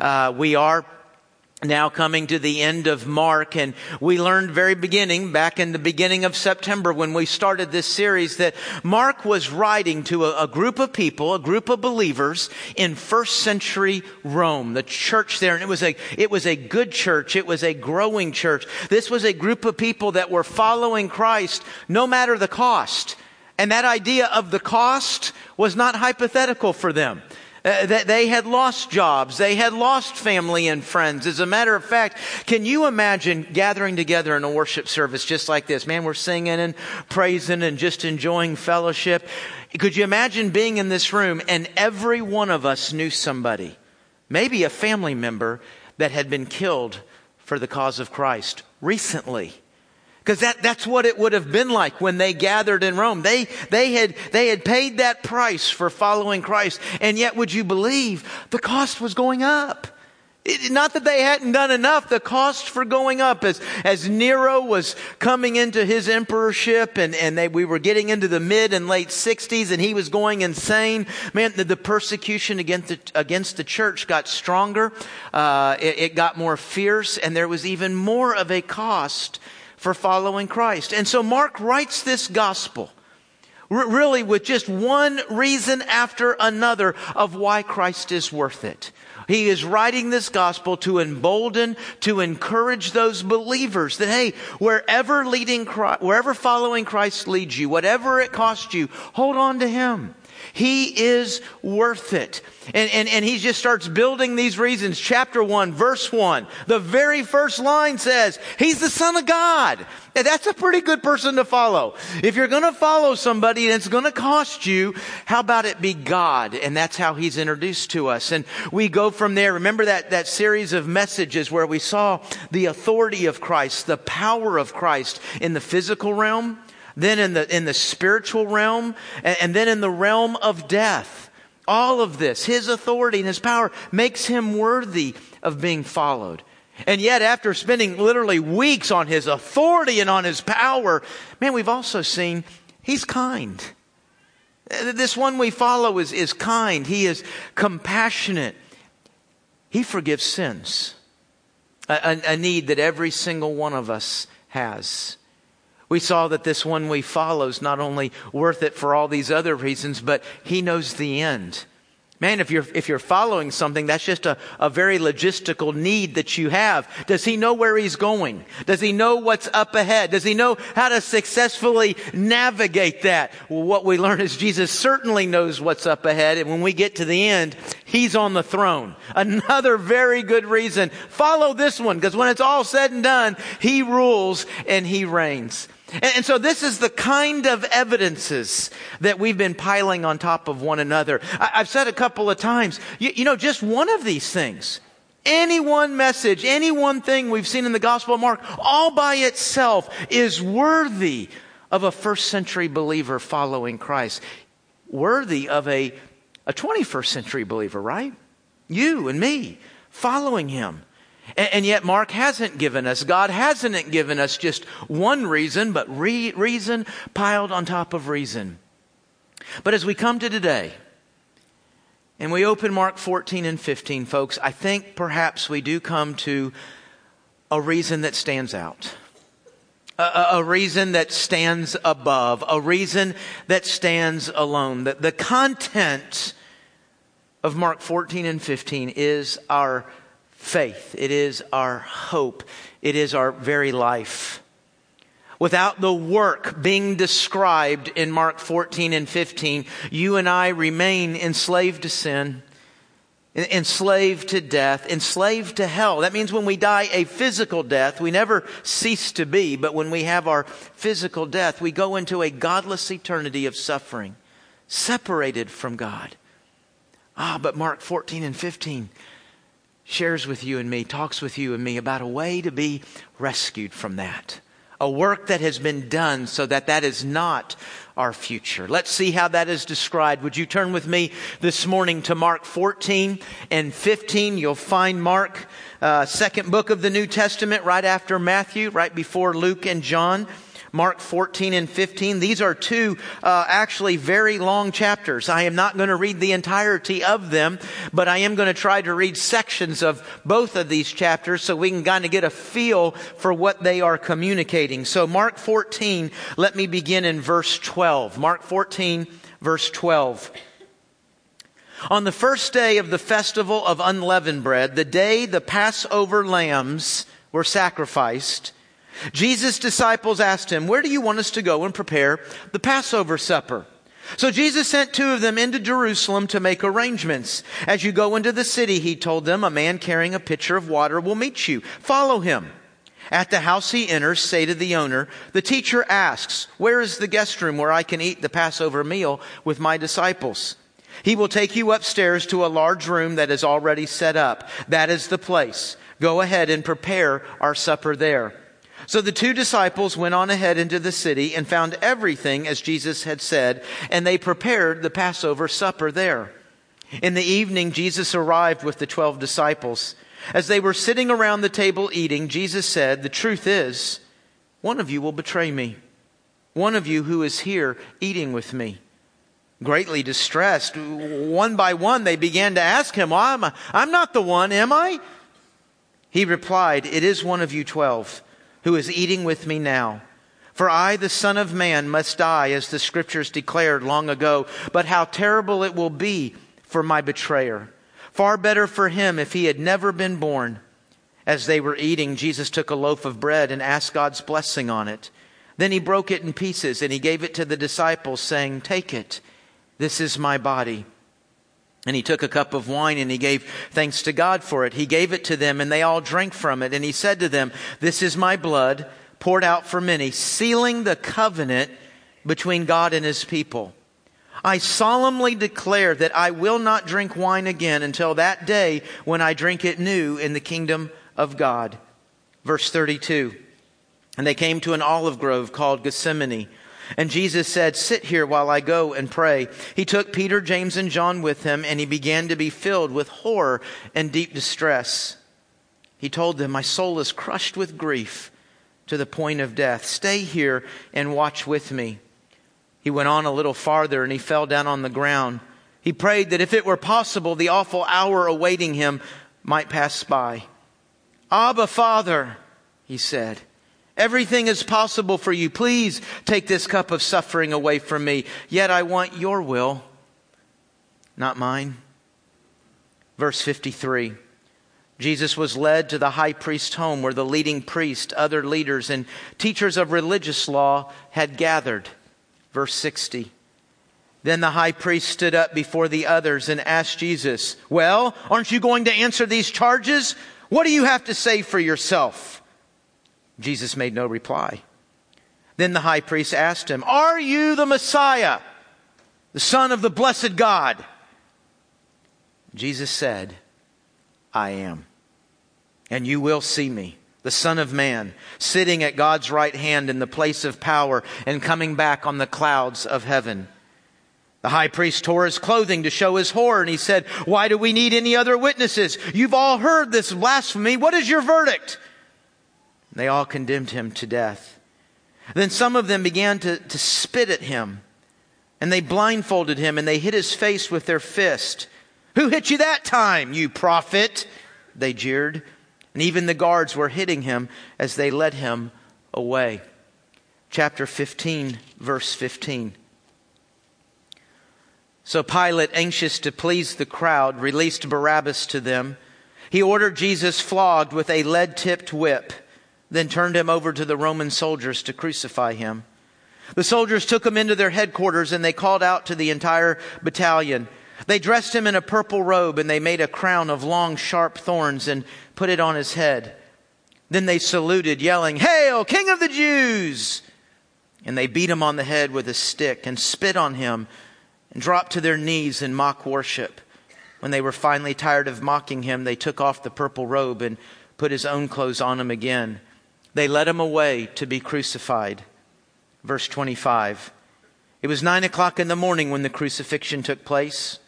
Uh, we are now coming to the end of Mark and we learned very beginning back in the beginning of September when we started this series that Mark was writing to a, a, group of people, a group of believers in first century Rome, the church there. And it was a, it was a good church. It was a growing church. This was a group of people that were following Christ no matter the cost. And that idea of the cost was not hypothetical for them. Uh, that they had lost jobs. They had lost family and friends. As a matter of fact, can you imagine gathering together in a worship service just like this? Man, we're singing and praising and just enjoying fellowship. Could you imagine being in this room and every one of us knew somebody, maybe a family member that had been killed for the cause of Christ recently? Because that, that's what it would have been like when they gathered in Rome. They, they had, they had paid that price for following Christ. And yet, would you believe the cost was going up? It, not that they hadn't done enough, the cost for going up as, as Nero was coming into his emperorship and, and they, we were getting into the mid and late 60s and he was going insane. Man, the, the persecution against the, against the church got stronger. Uh, it, it got more fierce and there was even more of a cost for following Christ. And so Mark writes this gospel really with just one reason after another of why Christ is worth it. He is writing this gospel to embolden, to encourage those believers that, hey, wherever leading Christ, wherever following Christ leads you, whatever it costs you, hold on to Him. He is worth it. And, and, and he just starts building these reasons. Chapter 1, verse 1, the very first line says, He's the Son of God. That's a pretty good person to follow. If you're going to follow somebody and it's going to cost you, how about it be God? And that's how he's introduced to us. And we go from there. Remember that, that series of messages where we saw the authority of Christ, the power of Christ in the physical realm? Then in the, in the spiritual realm, and, and then in the realm of death. All of this, his authority and his power makes him worthy of being followed. And yet, after spending literally weeks on his authority and on his power, man, we've also seen he's kind. Uh, this one we follow is, is kind. He is compassionate. He forgives sins, a, a, a need that every single one of us has. We saw that this one we follow is not only worth it for all these other reasons, but he knows the end. Man, if you're, if you're following something, that's just a, a very logistical need that you have. Does he know where he's going? Does he know what's up ahead? Does he know how to successfully navigate that? Well, what we learn is Jesus certainly knows what's up ahead. And when we get to the end, he's on the throne. Another very good reason. Follow this one, because when it's all said and done, he rules and he reigns. And, so this is the kind of evidences that we've been piling on top of one another. I, have said a couple of times, you, you know, just one of these things, any one message, any one thing we've seen in the Gospel of Mark, all by itself is worthy of a first century believer following Christ. Worthy of a, a 21st century believer, right? You and me following him. And, yet, Mark hasn't given us, God hasn't given us just one reason, but re- reason piled on top of reason. But as we come to today, and we open Mark 14 and 15, folks, I think perhaps we do come to a reason that stands out. A, a, reason that stands above, a reason that stands alone. The, the content of Mark 14 and 15 is our faith. It is our hope. It is our very life. Without the work being described in Mark 14 and 15, you and I remain enslaved to sin, enslaved to death, enslaved to hell. That means when we die a physical death, we never cease to be, but when we have our physical death, we go into a godless eternity of suffering, separated from God. Ah, but Mark 14 and 15 shares with you and me, talks with you and me about a way to be rescued from that. A work that has been done so that that is not our future. Let's see how that is described. Would you turn with me this morning to Mark 14 and 15? You'll find Mark, uh, second book of the New Testament, right after Matthew, right before Luke and John. Mark 14 and 15. These are two uh, actually very long chapters. I am not going to read the entirety of them, but I am going to try to read sections of both of these chapters so we can kind of get a feel for what they are communicating. So Mark 14, let me begin in verse 12. Mark 14, verse 12. On the first day of the festival of unleavened bread, the day the Passover lambs were sacrificed, Jesus' disciples asked him, Where do you want us to go and prepare the Passover supper? So Jesus sent two of them into Jerusalem to make arrangements. As you go into the city, he told them, a man carrying a pitcher of water will meet you. Follow him. At the house he enters, say to the owner, the teacher asks, where is the guest room where I can eat the Passover meal with my disciples? He will take you upstairs to a large room that is already set up. That is the place. Go ahead and prepare our supper there. So the two disciples went on ahead into the city and found everything as Jesus had said, and they prepared the Passover supper there. In the evening, Jesus arrived with the twelve disciples. As they were sitting around the table eating, Jesus said, The truth is, one of you will betray me. One of you who is here eating with me. Greatly distressed, one by one they began to ask him, well, I'm, I'm not the one, am I? He replied, It is one of you twelve who is eating with me now. For I, the Son of Man, must die, as the scriptures declared long ago. But how terrible it will be for my betrayer. Far better for him if he had never been born. As they were eating, Jesus took a loaf of bread and asked God's blessing on it. Then he broke it in pieces and he gave it to the disciples, saying, Take it. This is my body. And he took a cup of wine and he gave thanks to God for it. He gave it to them and they all drank from it. And he said to them, This is my blood poured out for many, sealing the covenant between God and his people. I solemnly declare that I will not drink wine again until that day when I drink it new in the kingdom of God. Verse 32. And they came to an olive grove called Gethsemane. And Jesus said, Sit here while I go and pray. He took Peter, James, and John with him, and he began to be filled with horror and deep distress. He told them, My soul is crushed with grief to the point of death. Stay here and watch with me. He went on a little farther and he fell down on the ground. He prayed that if it were possible, the awful hour awaiting him might pass by. Abba, Father, he said. Everything is possible for you. Please take this cup of suffering away from me. Yet I want your will, not mine. Verse 53. Jesus was led to the high priest's home where the leading priest, other leaders, and teachers of religious law had gathered. Verse 60. Then the high priest stood up before the others and asked Jesus, Well, aren't you going to answer these charges? What do you have to say for yourself? Jesus made no reply. Then the high priest asked him, Are you the Messiah, the Son of the blessed God? Jesus said, I am. And you will see me, the Son of Man, sitting at God's right hand in the place of power and coming back on the clouds of heaven. The high priest tore his clothing to show his horror, and he said, Why do we need any other witnesses? You've all heard this blasphemy. What is your verdict? They all condemned him to death. Then some of them began to, to spit at him, and they blindfolded him, and they hit his face with their fist. Who hit you that time, you prophet? They jeered. And even the guards were hitting him as they led him away. Chapter 15, verse 15. So Pilate, anxious to please the crowd, released Barabbas to them. He ordered Jesus flogged with a lead tipped whip then turned him over to the Roman soldiers to crucify him. The soldiers took him into their headquarters and they called out to the entire battalion. They dressed him in a purple robe and they made a crown of long, sharp thorns and put it on his head. Then they saluted, yelling, Hail, King of the Jews! And they beat him on the head with a stick and spit on him and dropped to their knees in mock worship. When they were finally tired of mocking him, they took off the purple robe and put his own clothes on him again. They led him away to be crucified. Verse 25. It was nine o'clock in the morning when the crucifixion took place.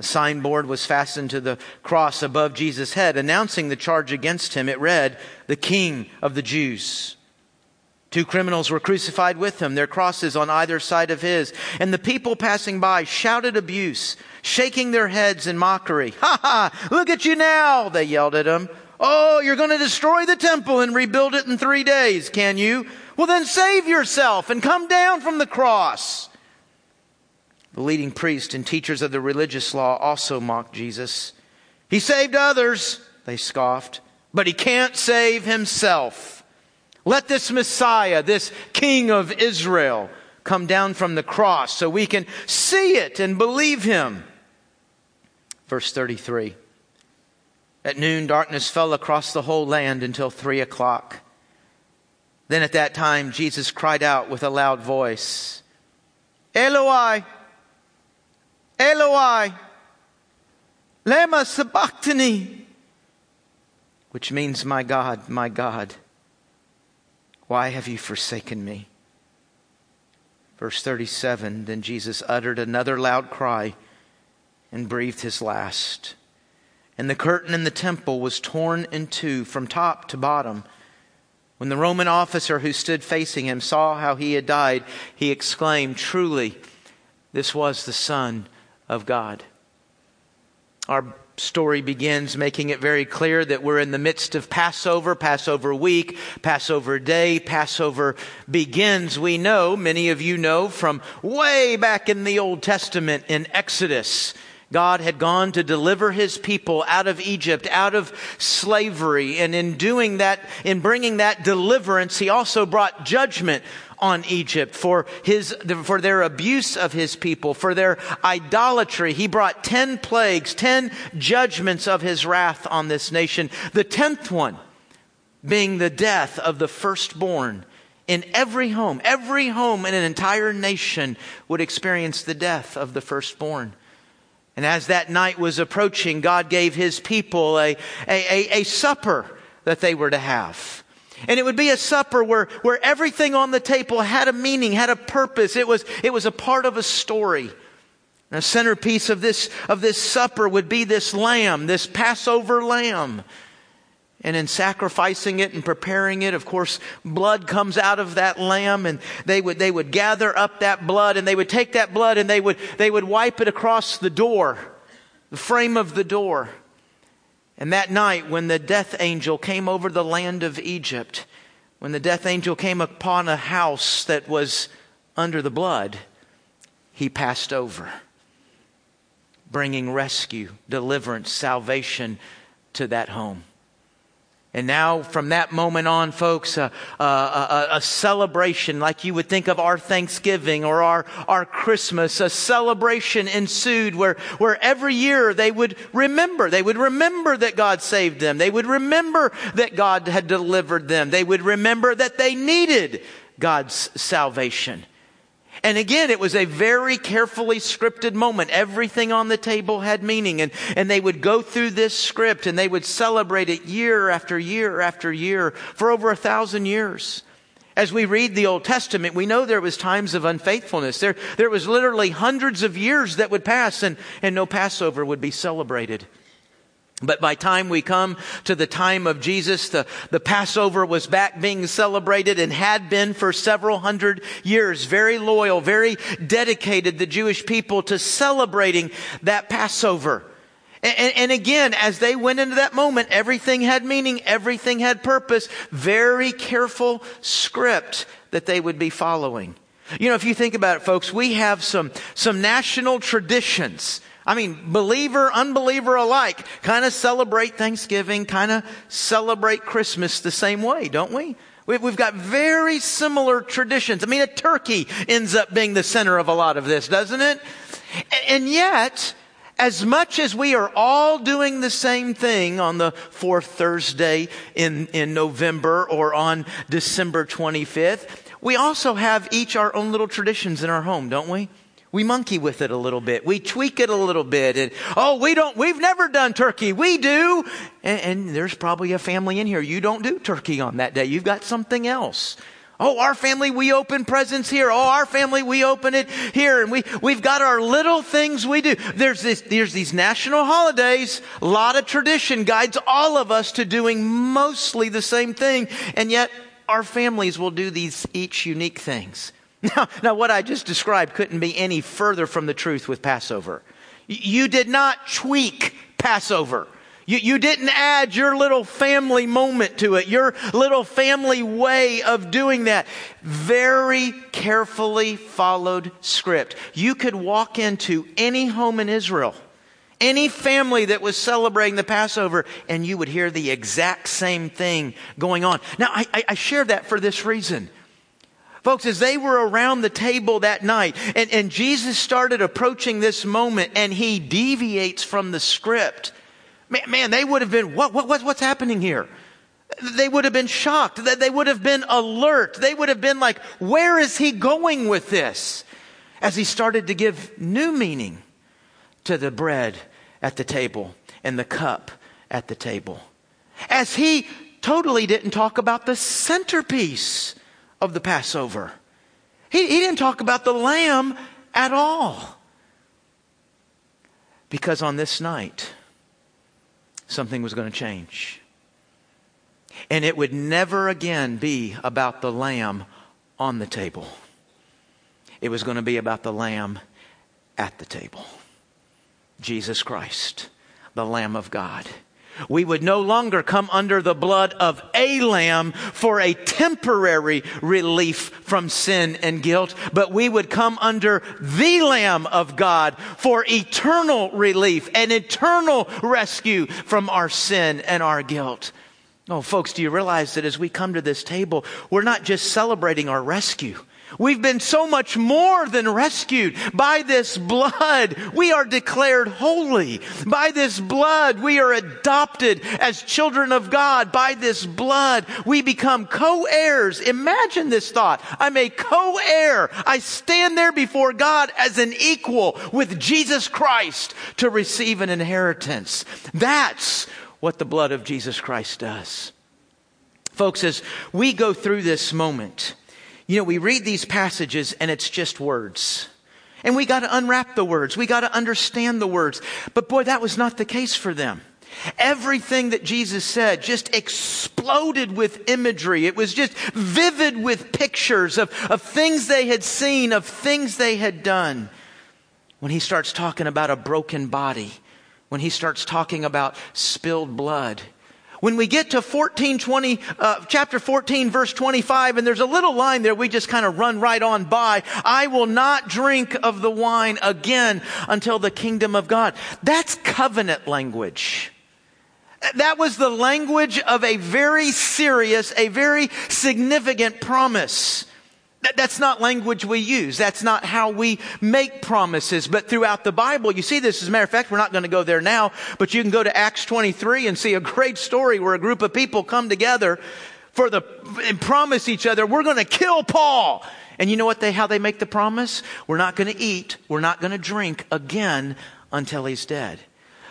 A signboard was fastened to the cross above Jesus' head, announcing the charge against him. It read, The King of the Jews. Two criminals were crucified with him, their crosses on either side of his. And the people passing by shouted abuse, shaking their heads in mockery. Ha ha! Look at you now! They yelled at him. Oh, you're going to destroy the temple and rebuild it in three days, can you? Well, then save yourself and come down from the cross. The leading priests and teachers of the religious law also mocked Jesus. He saved others, they scoffed, but he can't save himself. Let this Messiah, this King of Israel, come down from the cross so we can see it and believe him. Verse 33 At noon, darkness fell across the whole land until three o'clock. Then at that time, Jesus cried out with a loud voice Eloi, Eloi, Lema Sabachthani, which means, My God, my God why have you forsaken me? Verse 37 Then Jesus uttered another loud cry and breathed his last. And the curtain in the temple was torn in two from top to bottom. When the Roman officer who stood facing him saw how he had died, he exclaimed, Truly, this was the Son of God. Our story begins making it very clear that we're in the midst of Passover, Passover week, Passover day. Passover begins, we know, many of you know from way back in the Old Testament in Exodus. God had gone to deliver his people out of Egypt, out of slavery. And in doing that, in bringing that deliverance, he also brought judgment on Egypt for his, for their abuse of his people, for their idolatry. He brought 10 plagues, 10 judgments of his wrath on this nation. The 10th one being the death of the firstborn in every home. Every home in an entire nation would experience the death of the firstborn. And as that night was approaching, God gave his people a, a, a, a supper that they were to have. And it would be a supper where, where everything on the table had a meaning, had a purpose. It was, it was a part of a story. And centerpiece of this, of this supper would be this lamb, this Passover lamb. And in sacrificing it and preparing it, of course, blood comes out of that lamb and they would, they would gather up that blood and they would take that blood and they would, they would wipe it across the door, the frame of the door. And that night, when the death angel came over the land of Egypt, when the death angel came upon a house that was under the blood, he passed over, bringing rescue, deliverance, salvation to that home. And now, from that moment on, folks, a, a, a, a, celebration like you would think of our Thanksgiving or our, our Christmas, a celebration ensued where, where every year they would remember. They would remember that God saved them. They would remember that God had delivered them. They would remember that they needed God's salvation. And again, it was a very carefully scripted moment. Everything on the table had meaning. And, and they would go through this script and they would celebrate it year after year after year for over a thousand years. As we read the Old Testament, we know there was times of unfaithfulness. There, there was literally hundreds of years that would pass and, and no Passover would be celebrated. But by time we come to the time of Jesus, the, the Passover was back being celebrated and had been for several hundred years. Very loyal, very dedicated, the Jewish people to celebrating that Passover. And, and, again, as they went into that moment, everything had meaning, everything had purpose. Very careful script that they would be following. You know, if you think about it, folks, we have some, some national traditions I mean, believer, unbeliever alike kind of celebrate Thanksgiving, kind of celebrate Christmas the same way, don't we? We've got very similar traditions. I mean, a turkey ends up being the center of a lot of this, doesn't it? And yet, as much as we are all doing the same thing on the fourth Thursday in, in November or on December 25th, we also have each our own little traditions in our home, don't we? We monkey with it a little bit. We tweak it a little bit. And, oh, we don't, we've never done turkey. We do. And, and, there's probably a family in here. You don't do turkey on that day. You've got something else. Oh, our family, we open presents here. Oh, our family, we open it here. And we, we've got our little things we do. There's this, there's these national holidays. A lot of tradition guides all of us to doing mostly the same thing. And yet our families will do these each unique things. Now, now, what I just described couldn't be any further from the truth with Passover. You did not tweak Passover. You, you didn't add your little family moment to it, your little family way of doing that. Very carefully followed script. You could walk into any home in Israel any family that was celebrating the Passover, and you would hear the exact same thing going on. Now, I, I share that for this reason. Folks, as they were around the table that night, and, and Jesus started approaching this moment, and he deviates from the script, man, man they would have been, what, what, what's happening here? They would have been shocked. They would have been alert. They would have been like, where is he going with this? As he started to give new meaning to the bread at the table and the cup at the table. As he totally didn't talk about the centerpiece of the Passover. He, he didn't talk about the lamb at all. Because on this night, something was going to change. And it would never again be about the lamb on the table. It was going to be about the lamb at the table. Jesus Christ, the Lamb of God. We would no longer come under the blood of a lamb for a temporary relief from sin and guilt, but we would come under the Lamb of God for eternal relief and eternal rescue from our sin and our guilt. Oh, folks, do you realize that as we come to this table, we're not just celebrating our rescue. We've been so much more than rescued. By this blood, we are declared holy. By this blood, we are adopted as children of God. By this blood, we become co-heirs. Imagine this thought. I'm a co-heir. I stand there before God as an equal with Jesus Christ to receive an inheritance. That's what the blood of Jesus Christ does. Folks, as we go through this moment, you know, we read these passages and it's just words. And we got to unwrap the words. We got to understand the words. But boy, that was not the case for them. Everything that Jesus said just exploded with imagery. It was just vivid with pictures of, of things they had seen, of things they had done. When he starts talking about a broken body, when he starts talking about spilled blood, when we get to 14, 20, uh, chapter 14, verse 25, and there's a little line there we just kind of run right on by. I will not drink of the wine again until the kingdom of God. That's covenant language. That was the language of a very serious, a very significant promise. That's not language we use. That's not how we make promises. But throughout the Bible, you see this. As a matter of fact, we're not going to go there now, but you can go to Acts 23 and see a great story where a group of people come together for the, and promise each other, we're going to kill Paul. And you know what they, how they make the promise? We're not going to eat. We're not going to drink again until he's dead.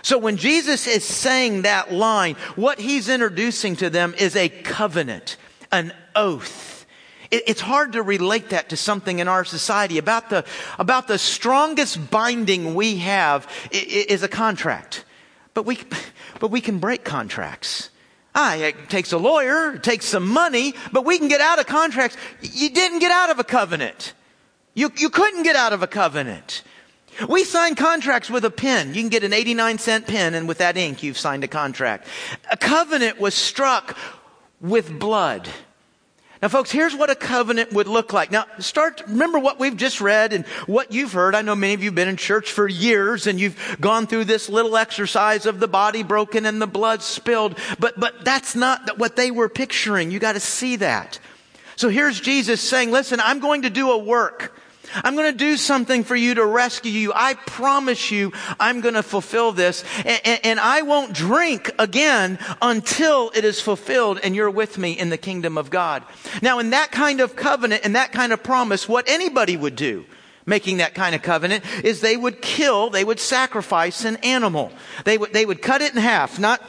So when Jesus is saying that line, what he's introducing to them is a covenant, an oath it's hard to relate that to something in our society. About the, about the strongest binding we have is a contract. But we, but we can break contracts. Ah, it takes a lawyer, it takes some money, but we can get out of contracts. You didn't get out of a covenant. You, you couldn't get out of a covenant. We sign contracts with a pen. You can get an 89 cent pen and with that ink you've signed a contract. A covenant was struck with blood. Now, folks, here's what a covenant would look like. Now, start, remember what we've just read and what you've heard. I know many of you have been in church for years and you've gone through this little exercise of the body broken and the blood spilled, but, but that's not what they were picturing. You got to see that. So here's Jesus saying, listen, I'm going to do a work. I'm going to do something for you to rescue you. I promise you I'm going to fulfill this and, and, and, I won't drink again until it is fulfilled and you're with me in the kingdom of God. Now in that kind of covenant and that kind of promise, what anybody would do making that kind of covenant is they would kill, they would sacrifice an animal. They would, they would cut it in half, not,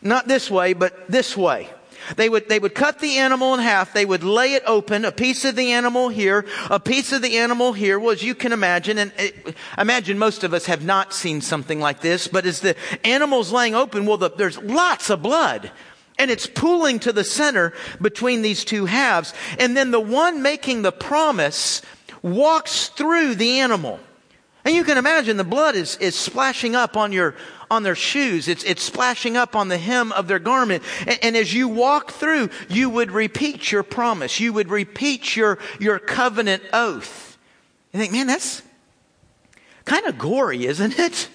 not this way, but this way. They would, they would cut the animal in half. They would lay it open, a piece of the animal here, a piece of the animal here. Well, as you can imagine, and it, imagine most of us have not seen something like this, but as the animal's laying open, well, the, there's lots of blood. And it's pooling to the center between these two halves. And then the one making the promise walks through the animal. And you can imagine the blood is, is splashing up on your, on their shoes. It's, it's splashing up on the hem of their garment. And, and, as you walk through, you would repeat your promise. You would repeat your, your covenant oath. You think, man, that's kind of gory, isn't it?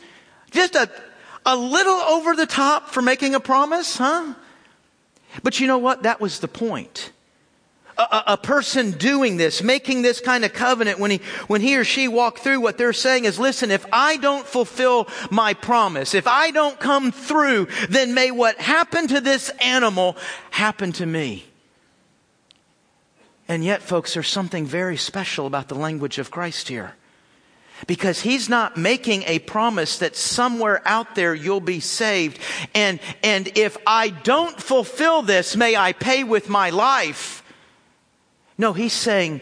Just a, a little over the top for making a promise, huh? But you know what? That was the point. A, a, person doing this, making this kind of covenant, when he, when he or she walk through, what they're saying is, listen, if I don't fulfill my promise, if I don't come through, then may what happened to this animal happen to me. And yet, folks, there's something very special about the language of Christ here. Because he's not making a promise that somewhere out there you'll be saved. And, and if I don't fulfill this, may I pay with my life. No, he's saying,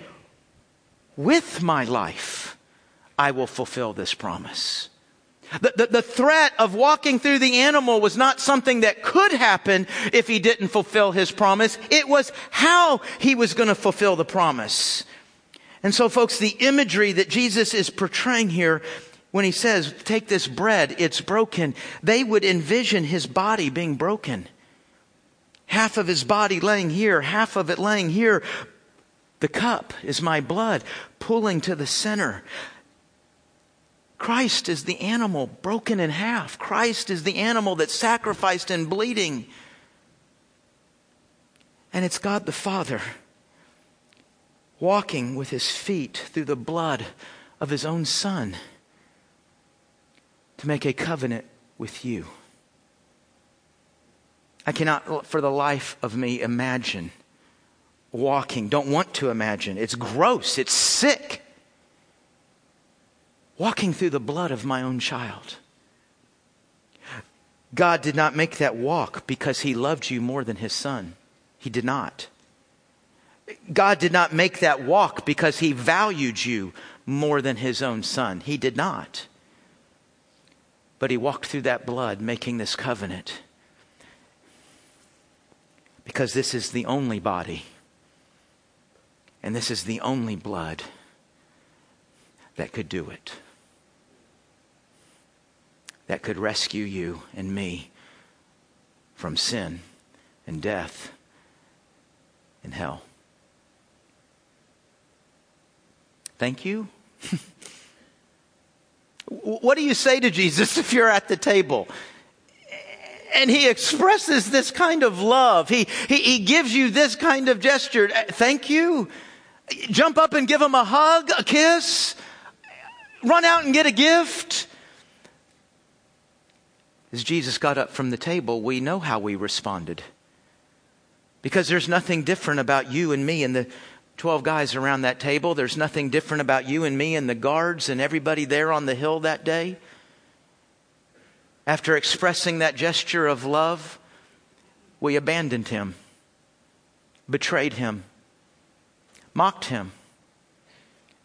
with my life, I will fulfill this promise. The, the, the, threat of walking through the animal was not something that could happen if he didn't fulfill his promise. It was how he was going to fulfill the promise. And so, folks, the imagery that Jesus is portraying here when he says, Take this bread, it's broken, they would envision his body being broken. Half of his body laying here, half of it laying here. The cup is my blood pulling to the center. Christ is the animal broken in half. Christ is the animal that's sacrificed and bleeding. And it's God the Father walking with his feet through the blood of his own son to make a covenant with you. I cannot, for the life of me, imagine walking. Don't want to imagine. It's gross. It's sick. Walking through the blood of my own child. God did not make that walk because he loved you more than his son. He did not. God did not make that walk because he valued you more than his own son. He did not. But he walked through that blood making this covenant because this is the only body and this is the only blood that could do it, that could rescue you and me from sin and death and hell. Thank you. what do you say to Jesus if you're at the table? And he expresses this kind of love. He, he, he gives you this kind of gesture. Uh, thank you. Jump up and give him a hug, a kiss. Run out and get a gift. As Jesus got up from the table, we know how we responded. Because there's nothing different about you and me and the 12 guys around that table. There's nothing different about you and me and the guards and everybody there on the hill that day. After expressing that gesture of love, we abandoned him, betrayed him, mocked him.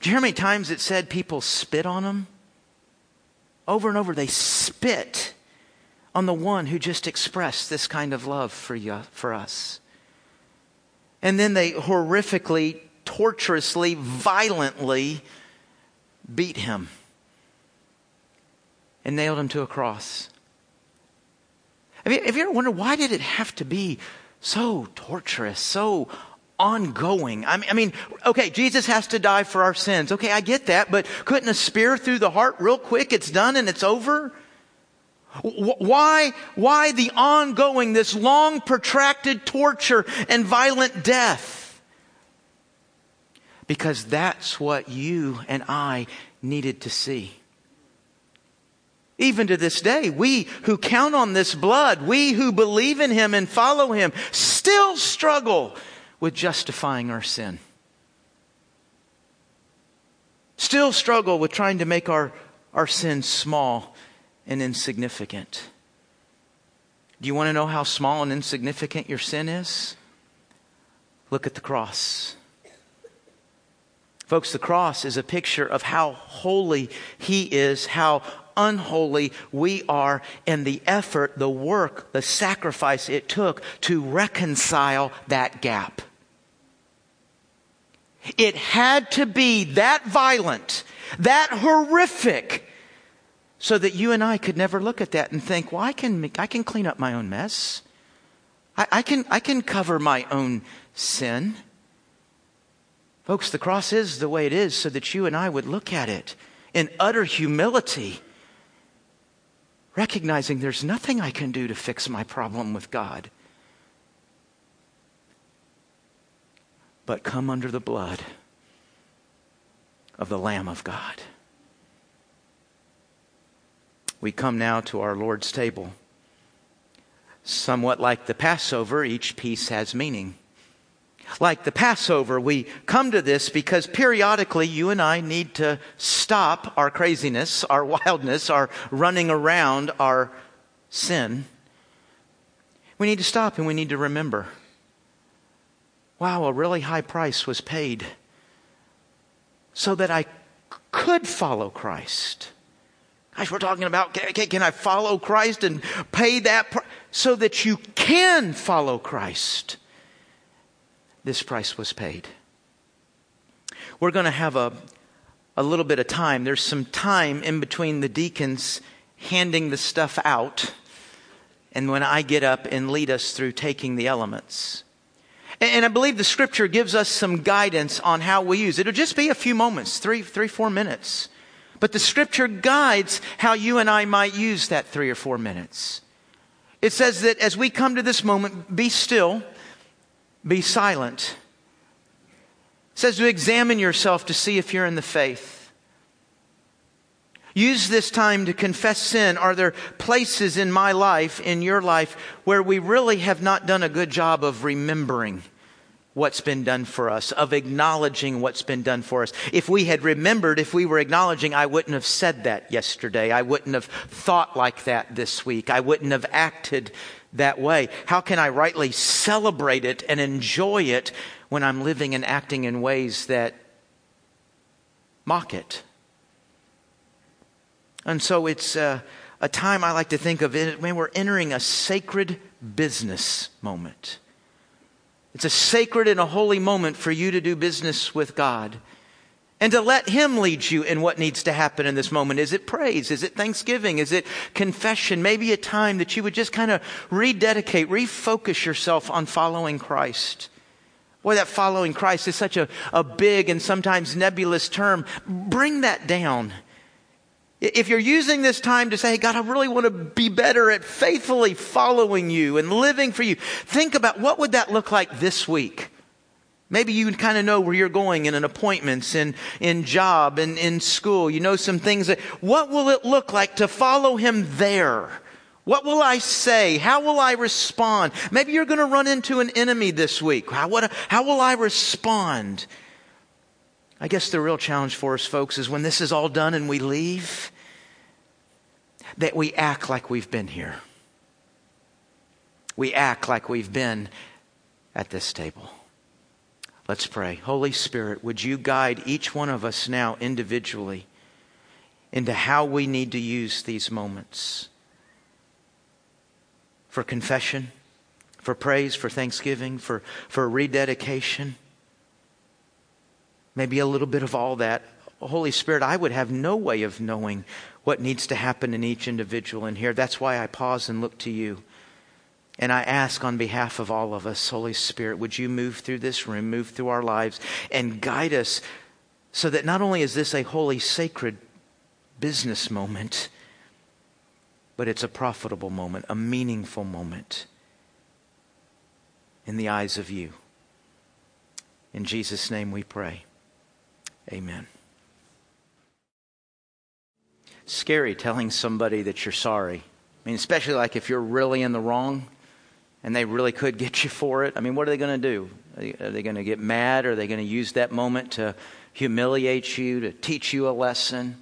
Do you hear how many times it said people spit on him? Over and over, they spit on the one who just expressed this kind of love for, you, for us. And then they horrifically, torturously, violently beat him and nailed him to a cross. Have you, have you ever wondered why did it have to be so torturous, so ongoing? I mean, I mean, okay, Jesus has to die for our sins. Okay, I get that, but couldn't a spear through the heart real quick? It's done and it's over? Why, why the ongoing, this long protracted torture and violent death? Because that's what you and I needed to see. Even to this day, we who count on this blood, we who believe in Him and follow Him, still struggle with justifying our sin. Still struggle with trying to make our, our sin small and insignificant. Do you want to know how small and insignificant your sin is? Look at the cross. Folks, the cross is a picture of how holy He is, how unholy we are and the effort, the work, the sacrifice it took to reconcile that gap. It had to be that violent, that horrific, so that you and I could never look at that and think, well, I can, I can clean up my own mess. I, I, can, I can cover my own sin. Folks, the cross is the way it is so that you and I would look at it in utter humility, recognizing there's nothing I can do to fix my problem with God. But come under the blood of the Lamb of God. We come now to our Lord's table. Somewhat like the Passover, each piece has meaning. Like the Passover, we come to this because periodically you and I need to stop our craziness, our wildness, our running around, our sin. We need to stop and we need to remember wow, a really high price was paid so that I could follow Christ. Guys, we're talking about can, can I follow Christ and pay that price so that you can follow Christ? This price was paid. We're going to have a, a little bit of time. There's some time in between the deacons handing the stuff out and when I get up and lead us through taking the elements. And I believe the scripture gives us some guidance on how we use it. It'll just be a few moments, three, three, four minutes. But the scripture guides how you and I might use that three or four minutes. It says that as we come to this moment, be still, be silent. It says to examine yourself to see if you're in the faith. Use this time to confess sin. Are there places in my life, in your life, where we really have not done a good job of remembering? What's been done for us, of acknowledging what's been done for us. If we had remembered, if we were acknowledging, I wouldn't have said that yesterday. I wouldn't have thought like that this week. I wouldn't have acted that way. How can I rightly celebrate it and enjoy it when I'm living and acting in ways that mock it? And so it's a, a time I like to think of it when we're entering a sacred business moment. It's a sacred and a holy moment for you to do business with God and to let Him lead you in what needs to happen in this moment. Is it praise? Is it thanksgiving? Is it confession? Maybe a time that you would just kind of rededicate, refocus yourself on following Christ. Boy, that following Christ is such a, a big and sometimes nebulous term. Bring that down if you're using this time to say, God, I really want to be better at faithfully following you and living for you, think about what would that look like this week? Maybe you kind of know where you're going in an appointments, in, in job, and in, in school. You know some things that, what will it look like to follow him there? What will I say? How will I respond? Maybe you're going to run into an enemy this week. How, what, how will I respond? I guess the real challenge for us, folks, is when this is all done and we leave, that we act like we've been here. We act like we've been at this table. Let's pray. Holy Spirit, would you guide each one of us now individually into how we need to use these moments for confession, for praise, for thanksgiving, for, for rededication maybe a little bit of all that. Holy Spirit, I would have no way of knowing what needs to happen in each individual in here. That's why I pause and look to you. And I ask on behalf of all of us, Holy Spirit, would you move through this room, move through our lives, and guide us so that not only is this a holy, sacred business moment, but it's a profitable moment, a meaningful moment in the eyes of you. In Jesus' name we pray. Amen. scary telling somebody that you're sorry. I mean, especially like if you're really in the wrong and they really could get you for it. I mean, what are they going to do? Are they going to get mad? Are they going to use that moment to humiliate you, to teach you a lesson,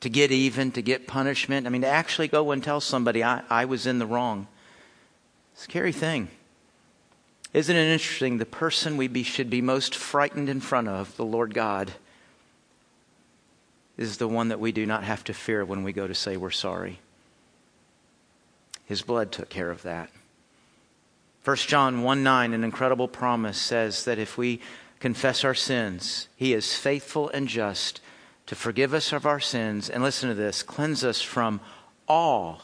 to get even, to get punishment? I mean, to actually go and tell somebody, I, I was in the wrong. Scary thing. Isn't it interesting? The person we be, should be most frightened in front of, the Lord God, is the one that we do not have to fear when we go to say we're sorry. His blood took care of that. 1 John 1 9, an incredible promise, says that if we confess our sins, He is faithful and just to forgive us of our sins and listen to this, cleanse us from all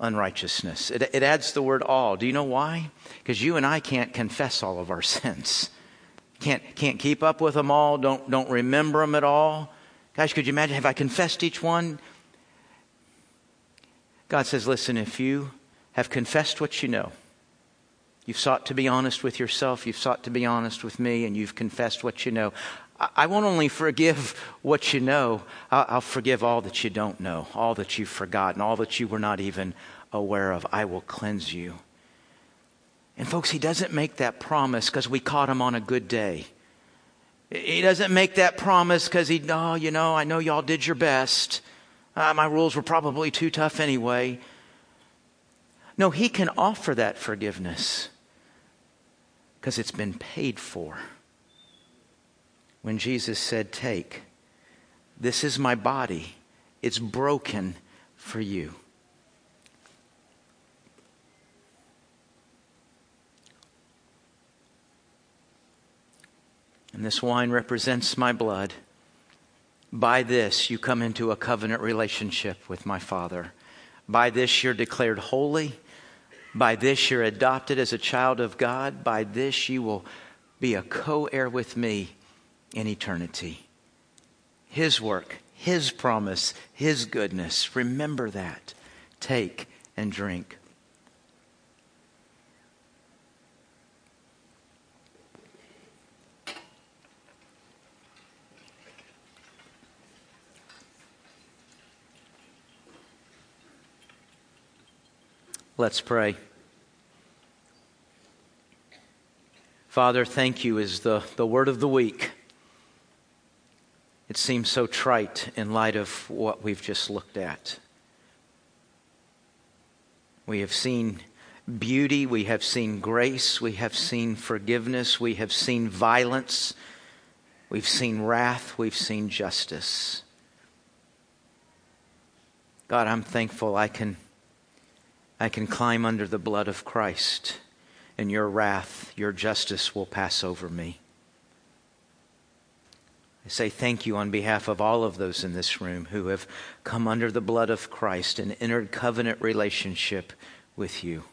unrighteousness. It, it adds the word all. Do you know why? Because you and I can't confess all of our sins. Can't, can't keep up with them all, don't, don't remember them at all. Guys, could you imagine if I confessed each one? God says, listen, if you have confessed what you know, you've sought to be honest with yourself, you've sought to be honest with me, and you've confessed what you know, I won't only forgive what you know, I'll forgive all that you don't know, all that you've forgotten, all that you were not even aware of. I will cleanse you. And, folks, he doesn't make that promise because we caught him on a good day. He doesn't make that promise because he, oh, you know, I know y'all did your best. Uh, my rules were probably too tough anyway. No, he can offer that forgiveness because it's been paid for. When Jesus said, Take, this is my body, it's broken for you. And this wine represents my blood. By this, you come into a covenant relationship with my Father. By this, you're declared holy. By this, you're adopted as a child of God. By this, you will be a co heir with me in eternity. His work, His promise, His goodness. Remember that. Take and drink. Let's pray. Father, thank you is the, the word of the week. It seems so trite in light of what we've just looked at. We have seen beauty, we have seen grace, we have seen forgiveness, we have seen violence, we've seen wrath, we've seen justice. God, I'm thankful I can I can climb under the blood of Christ, and your wrath, your justice will pass over me. I say thank you on behalf of all of those in this room who have come under the blood of Christ and entered covenant relationship with you.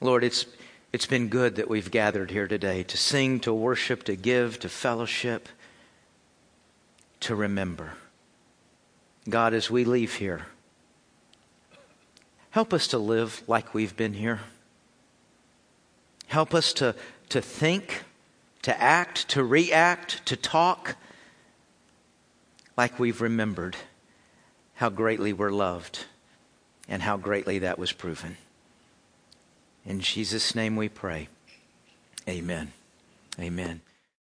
Lord, it's, it's been good that we've gathered here today to sing, to worship, to give, to fellowship, to remember. God, as we leave here, Help us to live like we've been here. Help us to, to think, to act, to react, to talk like we've remembered how greatly we're loved and how greatly that was proven. In Jesus' name we pray. Amen. Amen.